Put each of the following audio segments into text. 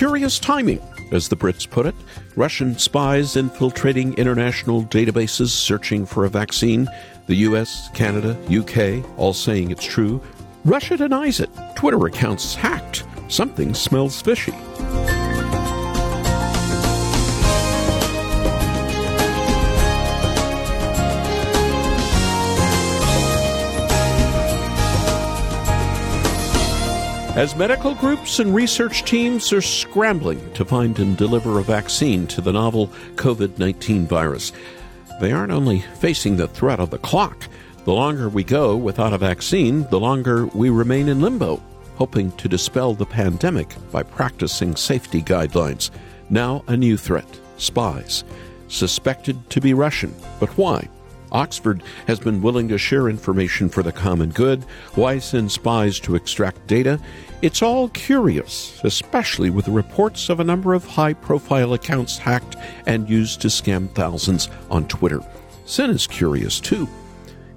curious timing, as the Brits put it. Russian spies infiltrating international databases searching for a vaccine. The US, Canada, UK all saying it's true. Russia denies it. Twitter accounts hacked. Something smells fishy. As medical groups and research teams are scrambling to find and deliver a vaccine to the novel COVID 19 virus, they aren't only facing the threat of the clock. The longer we go without a vaccine, the longer we remain in limbo, hoping to dispel the pandemic by practicing safety guidelines. Now, a new threat spies. Suspected to be Russian. But why? Oxford has been willing to share information for the common good. Why send spies to extract data? It's all curious, especially with the reports of a number of high profile accounts hacked and used to scam thousands on Twitter. Sin is curious too.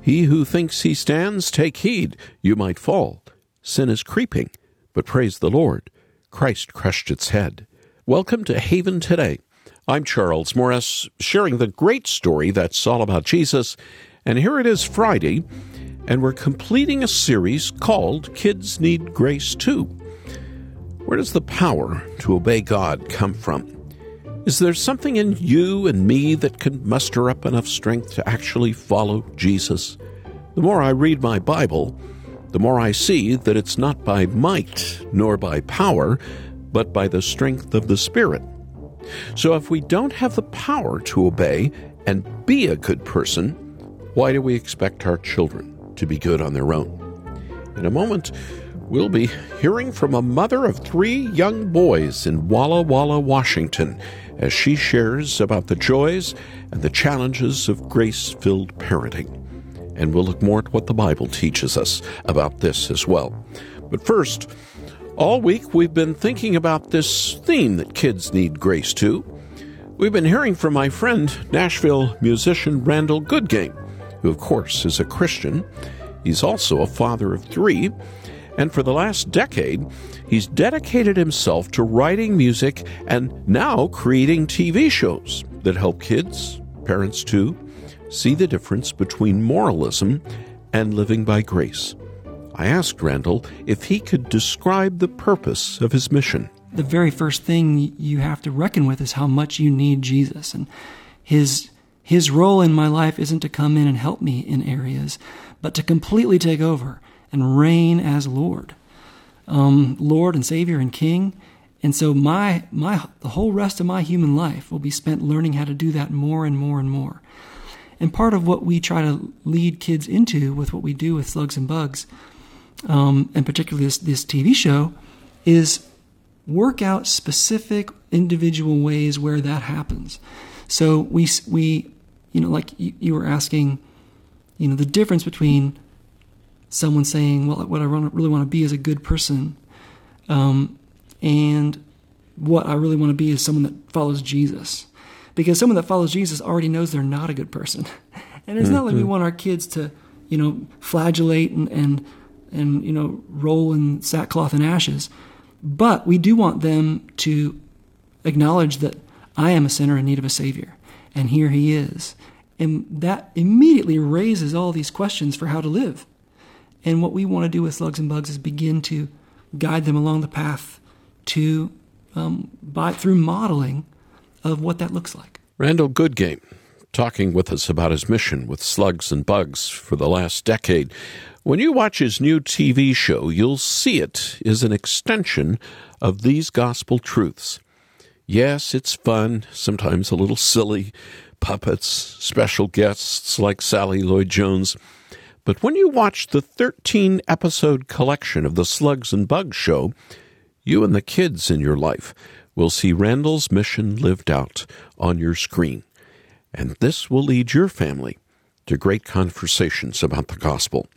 He who thinks he stands, take heed, you might fall. Sin is creeping, but praise the Lord, Christ crushed its head. Welcome to Haven Today. I'm Charles Morris, sharing the great story that's all about Jesus. And here it is Friday, and we're completing a series called Kids Need Grace Too. Where does the power to obey God come from? Is there something in you and me that can muster up enough strength to actually follow Jesus? The more I read my Bible, the more I see that it's not by might nor by power, but by the strength of the Spirit. So if we don't have the power to obey and be a good person, why do we expect our children to be good on their own? In a moment, we'll be hearing from a mother of three young boys in Walla Walla, Washington, as she shares about the joys and the challenges of grace filled parenting. And we'll look more at what the Bible teaches us about this as well. But first, all week, we've been thinking about this theme that kids need grace to. We've been hearing from my friend, Nashville musician Randall Goodgame, who, of course, is a Christian. He's also a father of three, and for the last decade, he's dedicated himself too writing music and now creating TV shows that help kids, parents too, see the difference between moralism and living by grace. I asked Randall if he could describe the purpose of his mission. The very first thing you have to reckon with is how much you need Jesus. And his, his role in my life isn't to come in and help me in areas, but to completely take over and reign as Lord. Um, Lord and Savior and King. And so my, my, the whole rest of my human life will be spent learning how to do that more and more and more. And part of what we try to lead kids into with what we do with slugs and bugs um, and particularly this, this TV show, is work out specific individual ways where that happens. So we we you know like you, you were asking, you know the difference between someone saying, well, what I really want to be is a good person, um, and what I really want to be is someone that follows Jesus. Because someone that follows Jesus already knows they're not a good person. And it's mm-hmm. not like we mm-hmm. want our kids to, you know, flagellate and, and and you know roll in sackcloth and ashes. But we do want them to acknowledge that i am a sinner in need of a savior and here he is. And that immediately raises all these questions for how to live. And what we want to do with slugs and bugs is begin to guide them along the path to um, by through modeling of what that looks like. Randall goodgame talking with us about his mission with slugs and bugs for the last decade when you watch his new TV show, you'll see it is an extension of these gospel truths. Yes, it's fun, sometimes a little silly, puppets, special guests like Sally Lloyd Jones. But when you watch the 13 episode collection of the Slugs and Bugs show, you and the kids in your life will see Randall's mission lived out on your screen. And this will lead your family to great conversations about the gospel.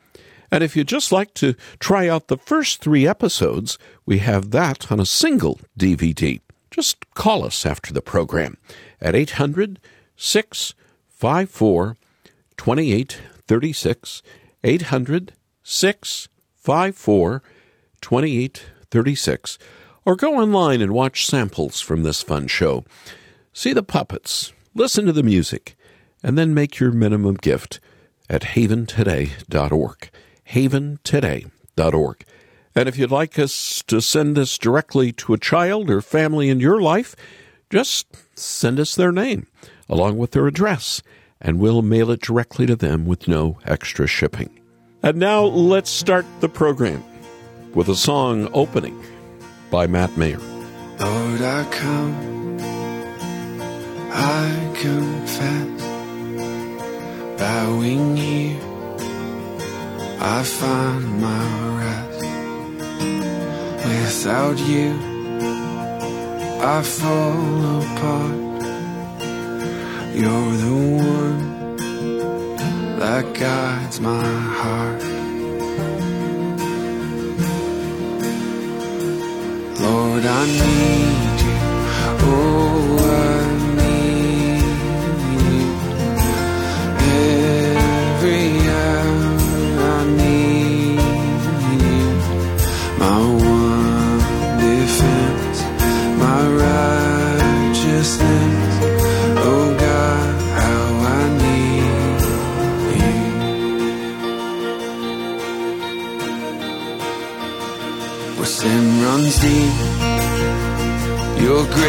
And if you'd just like to try out the first three episodes, we have that on a single DVD. Just call us after the program at 800 654 2836. 800 654 2836. or go online and watch samples from this fun show. See the puppets, listen to the music, and then make your minimum gift at haventoday.org. Haventoday.org. And if you'd like us to send this directly to a child or family in your life, just send us their name along with their address, and we'll mail it directly to them with no extra shipping. And now let's start the program with a song opening by Matt Maher. Lord, I come, I confess, bowing here, I find my rest. Without you, I fall apart. You're the one that guides my heart. Lord, I need you. Oh, I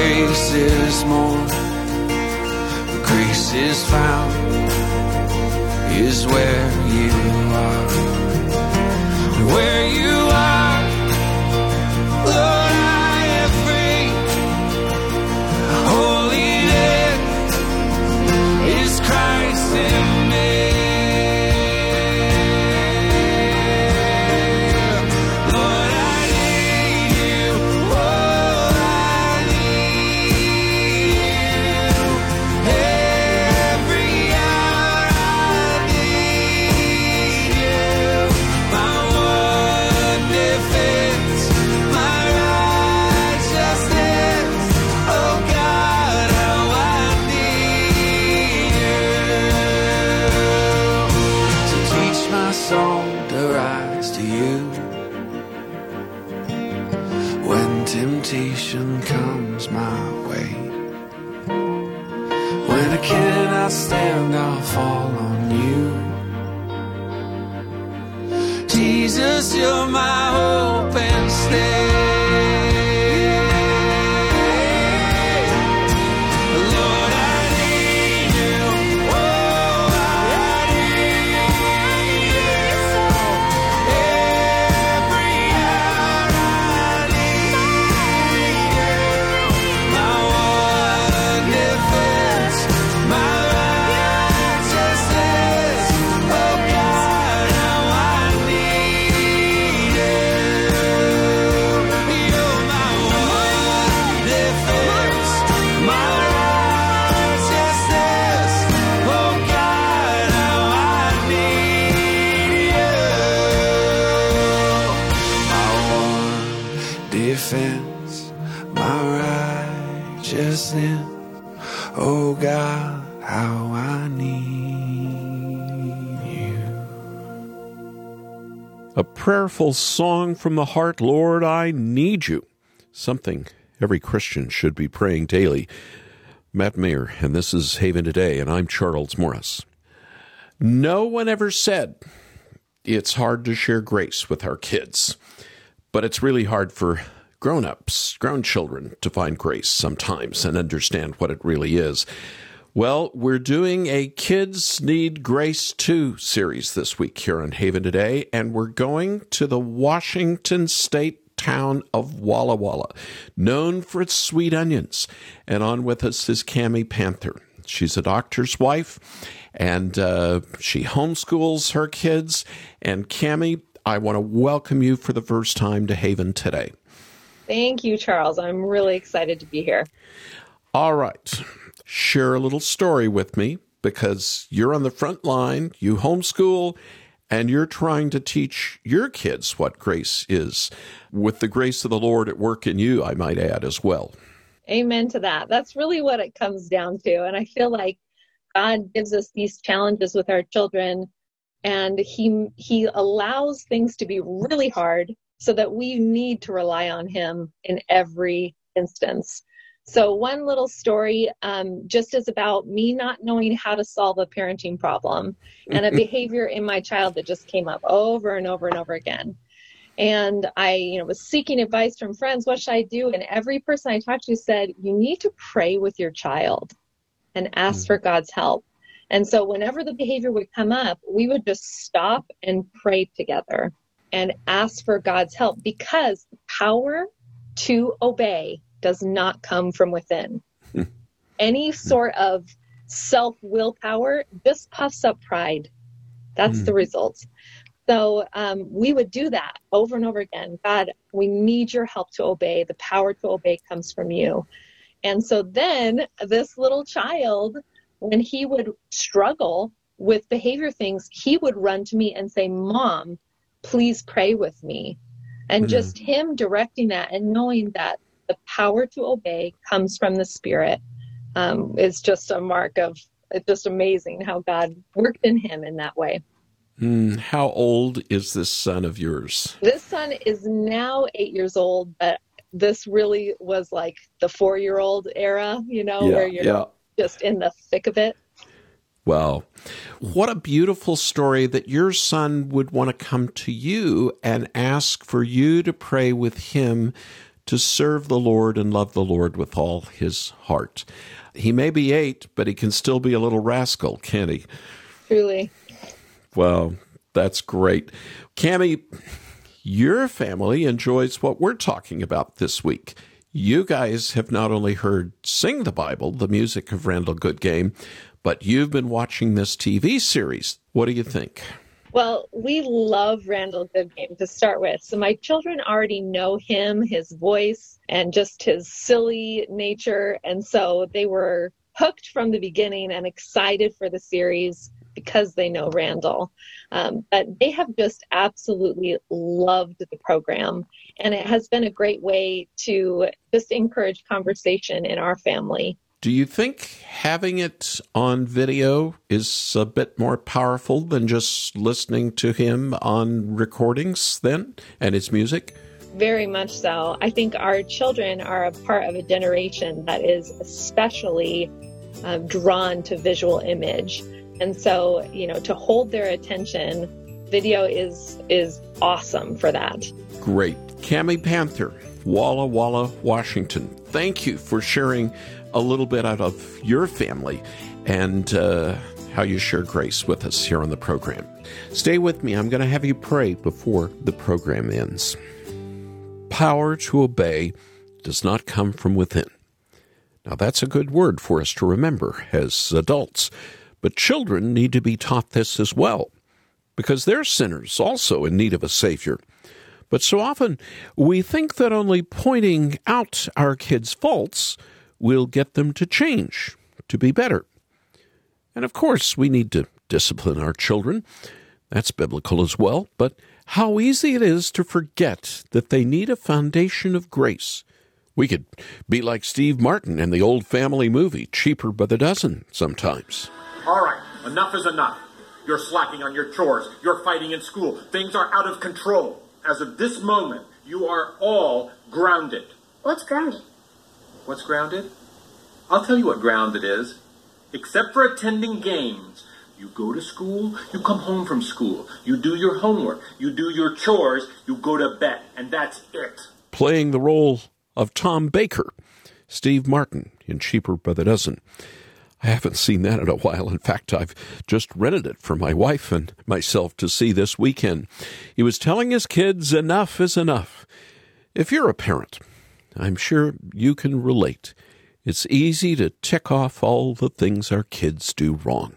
grace is more. Grace is found is where you are. Where you cannot stand, I'll fall on you. Jesus, you're my righteousness. Oh God, how I need you. A prayerful song from the heart, Lord, I need you. Something every Christian should be praying daily. Matt Maher, and this is Haven Today, and I'm Charles Morris. No one ever said it's hard to share grace with our kids, but it's really hard for grown ups, grown children, to find grace sometimes and understand what it really is. Well, we're doing a Kids Need Grace Too series this week here on Haven Today, and we're going to the Washington State town of Walla Walla, known for its sweet onions. And on with us is Cami Panther. She's a doctor's wife, and uh, she homeschools her kids. And Cami, I want to welcome you for the first time to Haven today. Thank you, Charles. I'm really excited to be here. All right. Share a little story with me because you're on the front line, you homeschool, and you're trying to teach your kids what grace is, with the grace of the Lord at work in you, I might add as well. Amen to that. That's really what it comes down to. And I feel like God gives us these challenges with our children and he he allows things to be really hard so that we need to rely on Him in every instance. So, one little story um, just is about me not knowing how to solve a parenting problem and a behavior in my child that just came up over and over and over again. And I, you know, was seeking advice from friends. What should I do? And every person I talked to said, you need to pray with your child and ask mm. for God's help. And so, whenever the behavior would come up, we would just stop and pray together and ask for God's help because power to obey does not come from within. Hmm. Any sort of self willpower just puffs up pride. That's mm. the result. So um, we would do that over and over again. God, we need your help to obey. The power to obey comes from you. And so then this little child, when he would struggle with behavior things, he would run to me and say, Mom, please pray with me. And mm. just him directing that and knowing that the power to obey comes from the Spirit um, is just a mark of it's just amazing how God worked in him in that way. Mm, how old is this son of yours? This son is now eight years old, but this really was like the four year old era, you know, yeah, where you're yeah. just in the thick of it. Well, what a beautiful story that your son would want to come to you and ask for you to pray with him to serve the Lord and love the Lord with all his heart. He may be eight, but he can still be a little rascal, can't he? Truly. Well, that's great. Cami, your family enjoys what we're talking about this week. You guys have not only heard Sing the Bible, the music of Randall Goodgame, but you've been watching this TV series. What do you think? Well, we love Randall Goodgame to start with. So my children already know him, his voice, and just his silly nature. And so they were hooked from the beginning and excited for the series because they know Randall. Um, but they have just absolutely loved the program. And it has been a great way to just encourage conversation in our family. Do you think having it on video is a bit more powerful than just listening to him on recordings then and his music? Very much so. I think our children are a part of a generation that is especially uh, drawn to visual image. And so, you know, to hold their attention, video is is awesome for that. Great. Cami Panther, Walla Walla, Washington. Thank you for sharing a little bit out of your family and uh, how you share grace with us here on the program. Stay with me. I'm going to have you pray before the program ends. Power to obey does not come from within. Now, that's a good word for us to remember as adults, but children need to be taught this as well, because they're sinners also in need of a Savior. But so often we think that only pointing out our kids' faults will get them to change, to be better. And of course, we need to discipline our children. That's biblical as well. But how easy it is to forget that they need a foundation of grace. We could be like Steve Martin in the old family movie, Cheaper by the Dozen, sometimes. All right, enough is enough. You're slacking on your chores. You're fighting in school. Things are out of control. As of this moment, you are all grounded. What's grounded? What's grounded? I'll tell you what grounded is. Except for attending games, you go to school, you come home from school, you do your homework, you do your chores, you go to bed, and that's it. Playing the role of Tom Baker, Steve Martin in Cheaper by the Dozen. I haven't seen that in a while. In fact, I've just rented it for my wife and myself to see this weekend. He was telling his kids enough is enough. If you're a parent, I'm sure you can relate. It's easy to tick off all the things our kids do wrong.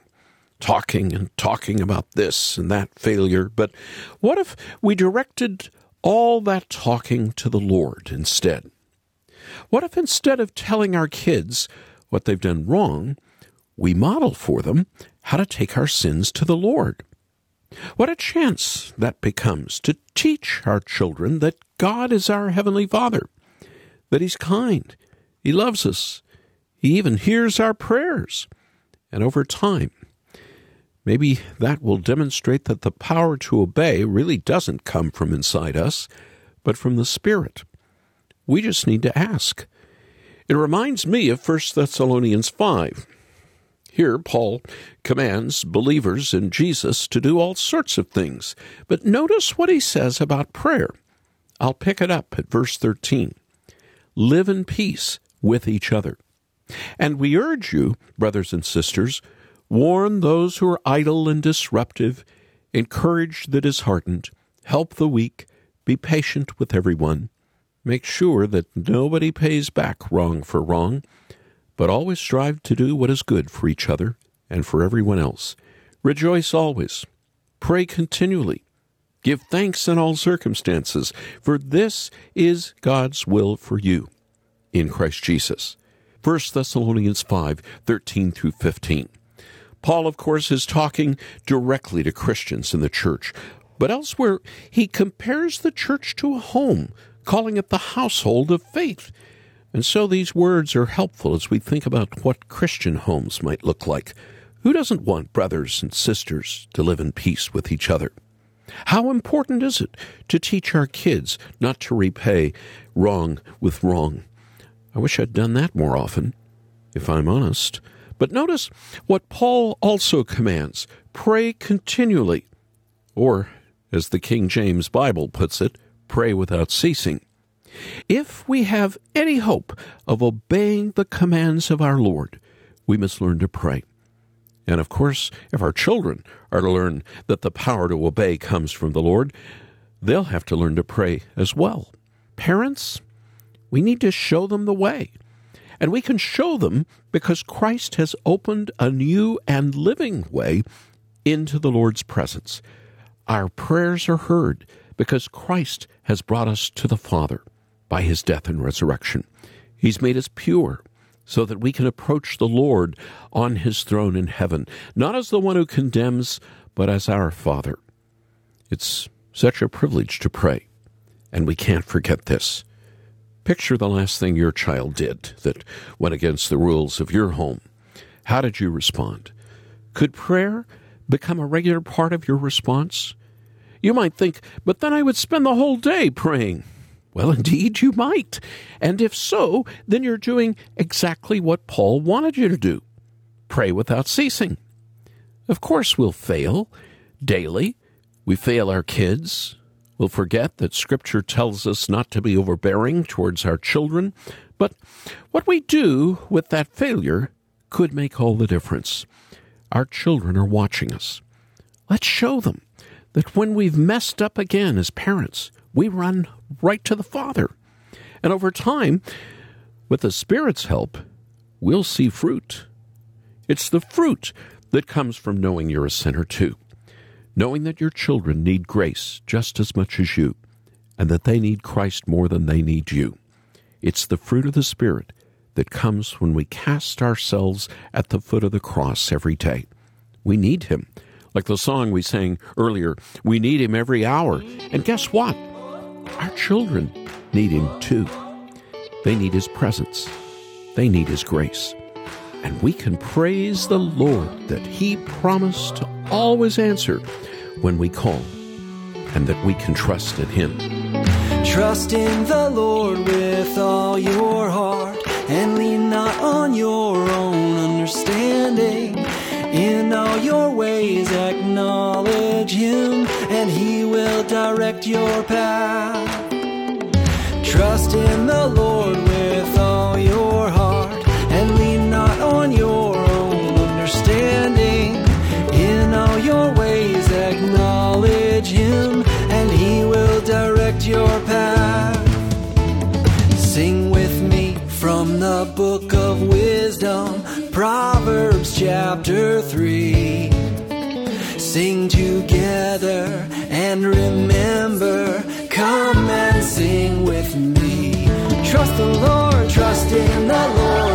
Talking and talking about this and that failure. But what if we directed all that talking to the Lord instead? What if instead of telling our kids what they've done wrong, we model for them how to take our sins to the Lord? What a chance that becomes to teach our children that God is our Heavenly Father that He's kind. He loves us. He even hears our prayers. And over time, maybe that will demonstrate that the power to obey really doesn't come from inside us, but from the Spirit. We just need to ask. It reminds me of 1 Thessalonians 5. Here, Paul commands believers in Jesus to do all sorts of things. But notice what he says about prayer. I'll pick it up at verse 13. Live in peace with each other. And we urge you, brothers and sisters, warn those who are idle and disruptive, encourage the disheartened, help the weak, be patient with everyone. Make sure that nobody pays back wrong for wrong, but always strive to do what is good for each other and for everyone else. Rejoice always. Pray continually. Give thanks in all circumstances, for this is God's will for you in Christ Jesus. 1 Thessalonians 5 13 through 15. Paul, of course, is talking directly to Christians in the church, but elsewhere he compares the church to a home calling it the household of faith. And so these words are helpful as we think about what Christian homes might look like. Who doesn't want brothers and sisters to live in peace with each other? How important is it to teach our kids not to repay wrong with wrong? I wish I'd done that more often, if I'm honest. But notice what Paul also commands pray continually, or, as the King James Bible puts it, pray without ceasing. If we have any hope of obeying the commands of our Lord, we must learn to pray. And of course, if our children are to learn that the power to obey comes from the Lord, they'll have to learn to pray as well. Parents, we need to show them the way. And we can show them because Christ has opened a new and living way into the Lord's presence. Our prayers are heard because Christ has brought us to the Father by his death and resurrection. He's made us pure so that we can approach the Lord on his throne in heaven, not as the one who condemns, but as our Father. It's such a privilege to pray, and we can't forget this. Picture the last thing your child did that went against the rules of your home. How did you respond? Could prayer become a regular part of your response? You might think, but then I would spend the whole day praying. Well, indeed, you might. And if so, then you're doing exactly what Paul wanted you to do pray without ceasing. Of course, we'll fail daily. We fail our kids. We'll forget that Scripture tells us not to be overbearing towards our children. But what we do with that failure could make all the difference. Our children are watching us. Let's show them that when we've messed up again as parents, we run right to the Father. And over time, with the Spirit's help, we'll see fruit. It's the fruit that comes from knowing you're a sinner too, knowing that your children need grace just as much as you, and that they need Christ more than they need you. It's the fruit of the Spirit that comes when we cast ourselves at the foot of the cross every day. We need Him like the song we sang earlier, we need him every hour. And guess what? Our children need him too. They need his presence, they need his grace. And we can praise the Lord that he promised to always answer when we call, and that we can trust in him. Trust in the Lord with all your heart and lean not on your own understanding. In all your ways, acknowledge Him, and He will direct your path. Trust in the Lord with all your heart, and lean not on your own understanding. In all your ways, acknowledge Him, and He will direct your path. Sing with me from the book of wisdom Proverbs chapter 3. Sing together and remember, come and sing with me. Trust the Lord, trust in the Lord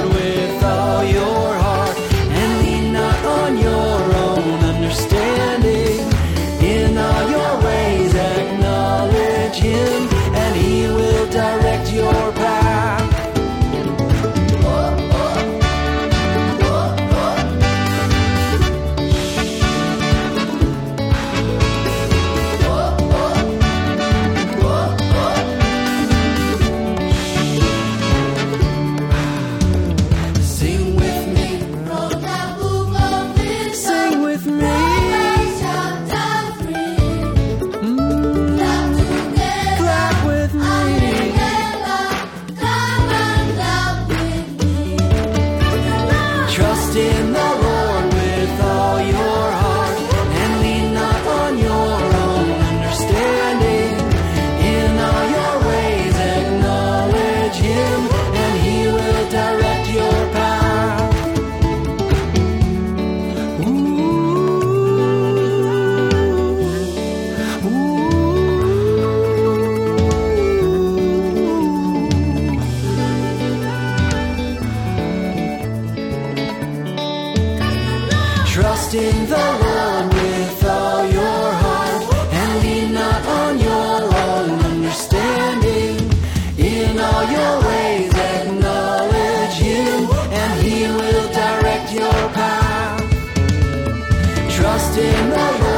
Trust in the Lord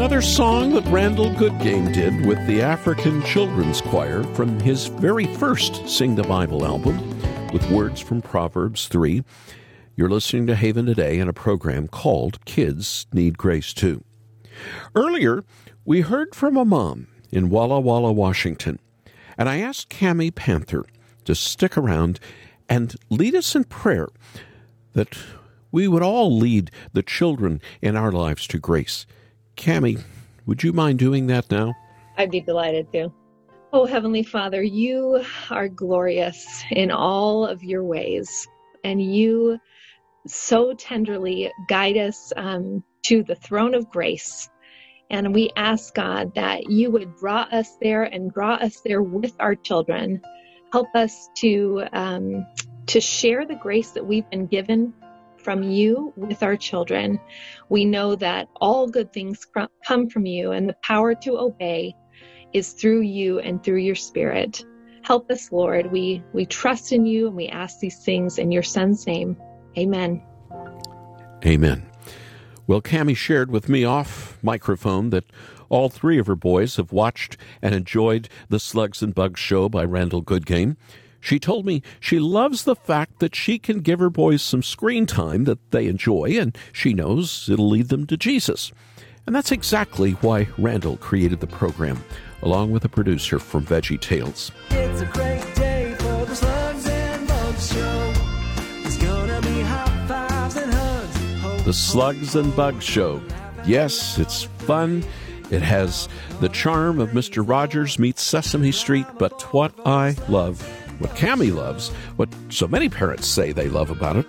Another song that Randall Goodgame did with the African Children's Choir from his very first Sing the Bible album with words from Proverbs 3. You're listening to Haven Today in a program called Kids Need Grace Too. Earlier, we heard from a mom in Walla Walla, Washington, and I asked Cami Panther to stick around and lead us in prayer that we would all lead the children in our lives to grace. Cami, would you mind doing that now? I'd be delighted to. Oh, Heavenly Father, you are glorious in all of your ways, and you so tenderly guide us um, to the throne of grace. And we ask God that you would draw us there and draw us there with our children. Help us to um, to share the grace that we've been given from you with our children. We know that all good things come from you, and the power to obey is through you and through your Spirit. Help us, Lord. We we trust in you, and we ask these things in your Son's name. Amen. Amen. Well, Cami shared with me off microphone that all three of her boys have watched and enjoyed the Slugs and Bugs show by Randall Goodgame. She told me she loves the fact that she can give her boys some screen time that they enjoy, and she knows it'll lead them to Jesus. And that's exactly why Randall created the program, along with a producer from Veggie Tales. It's a great day for the Slugs and Bugs show. It's gonna be high fives and hugs. The Slugs and Bugs Show. Yes, it's fun. It has the charm of Mr. Rogers meets Sesame Street, but what I love, what Cami loves, what so many parents say they love about it,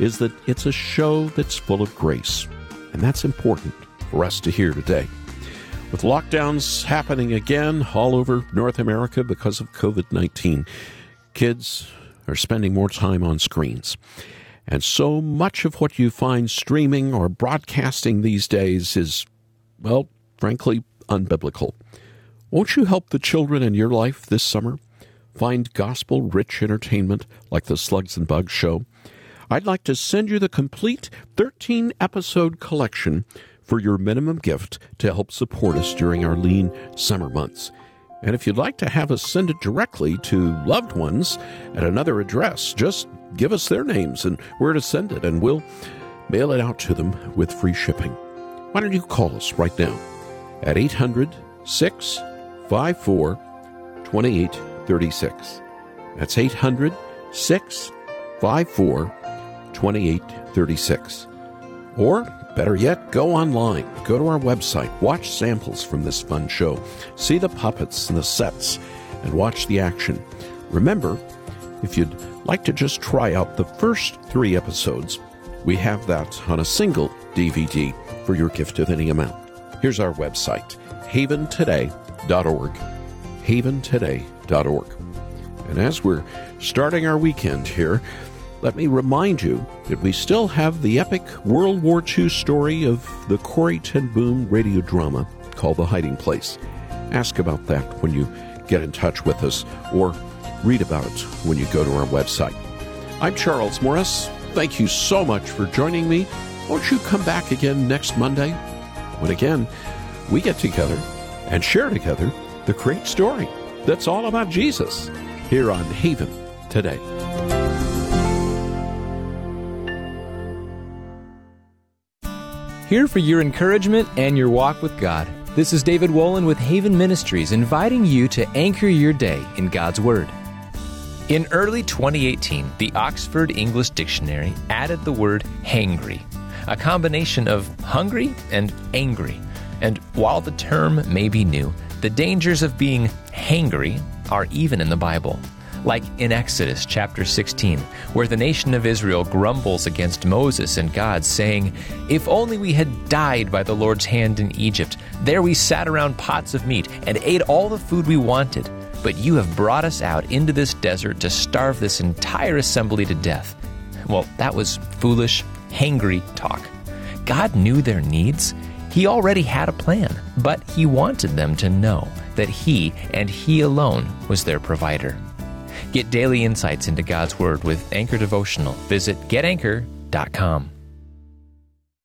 is that it's a show that's full of grace. And that's important for us to hear today. With lockdowns happening again all over North America because of COVID 19, kids are spending more time on screens. And so much of what you find streaming or broadcasting these days is, well, frankly, unbiblical. Won't you help the children in your life this summer find gospel rich entertainment like the Slugs and Bugs show? I'd like to send you the complete 13 episode collection for your minimum gift to help support us during our lean summer months. And if you'd like to have us send it directly to loved ones at another address, just give us their names and where to send it, and we'll mail it out to them with free shipping. Why don't you call us right now at 800 654 2836? That's 800 654 2836. Or, better yet, go online, go to our website, watch samples from this fun show, see the puppets and the sets, and watch the action. Remember, if you'd like to just try out the first three episodes, we have that on a single DVD for your gift of any amount. Here's our website haventoday.org. Haventoday.org. And as we're starting our weekend here, let me remind you that we still have the epic World War II story of the Corrie ten Boom radio drama called The Hiding Place. Ask about that when you get in touch with us or read about it when you go to our website. I'm Charles Morris. Thank you so much for joining me. Won't you come back again next Monday when again we get together and share together the great story that's all about Jesus here on Haven today. Here for your encouragement and your walk with God. This is David Wolin with Haven Ministries inviting you to anchor your day in God's Word. In early 2018, the Oxford English Dictionary added the word hangry, a combination of hungry and angry. And while the term may be new, the dangers of being hangry are even in the Bible like in Exodus chapter 16, where the nation of Israel grumbles against Moses and God, saying, If only we had died by the Lord's hand in Egypt. There we sat around pots of meat and ate all the food we wanted. But you have brought us out into this desert to starve this entire assembly to death. Well, that was foolish, hangry talk. God knew their needs. He already had a plan, but He wanted them to know that He and He alone was their provider. Get daily insights into God's Word with Anchor Devotional. Visit getanchor.com.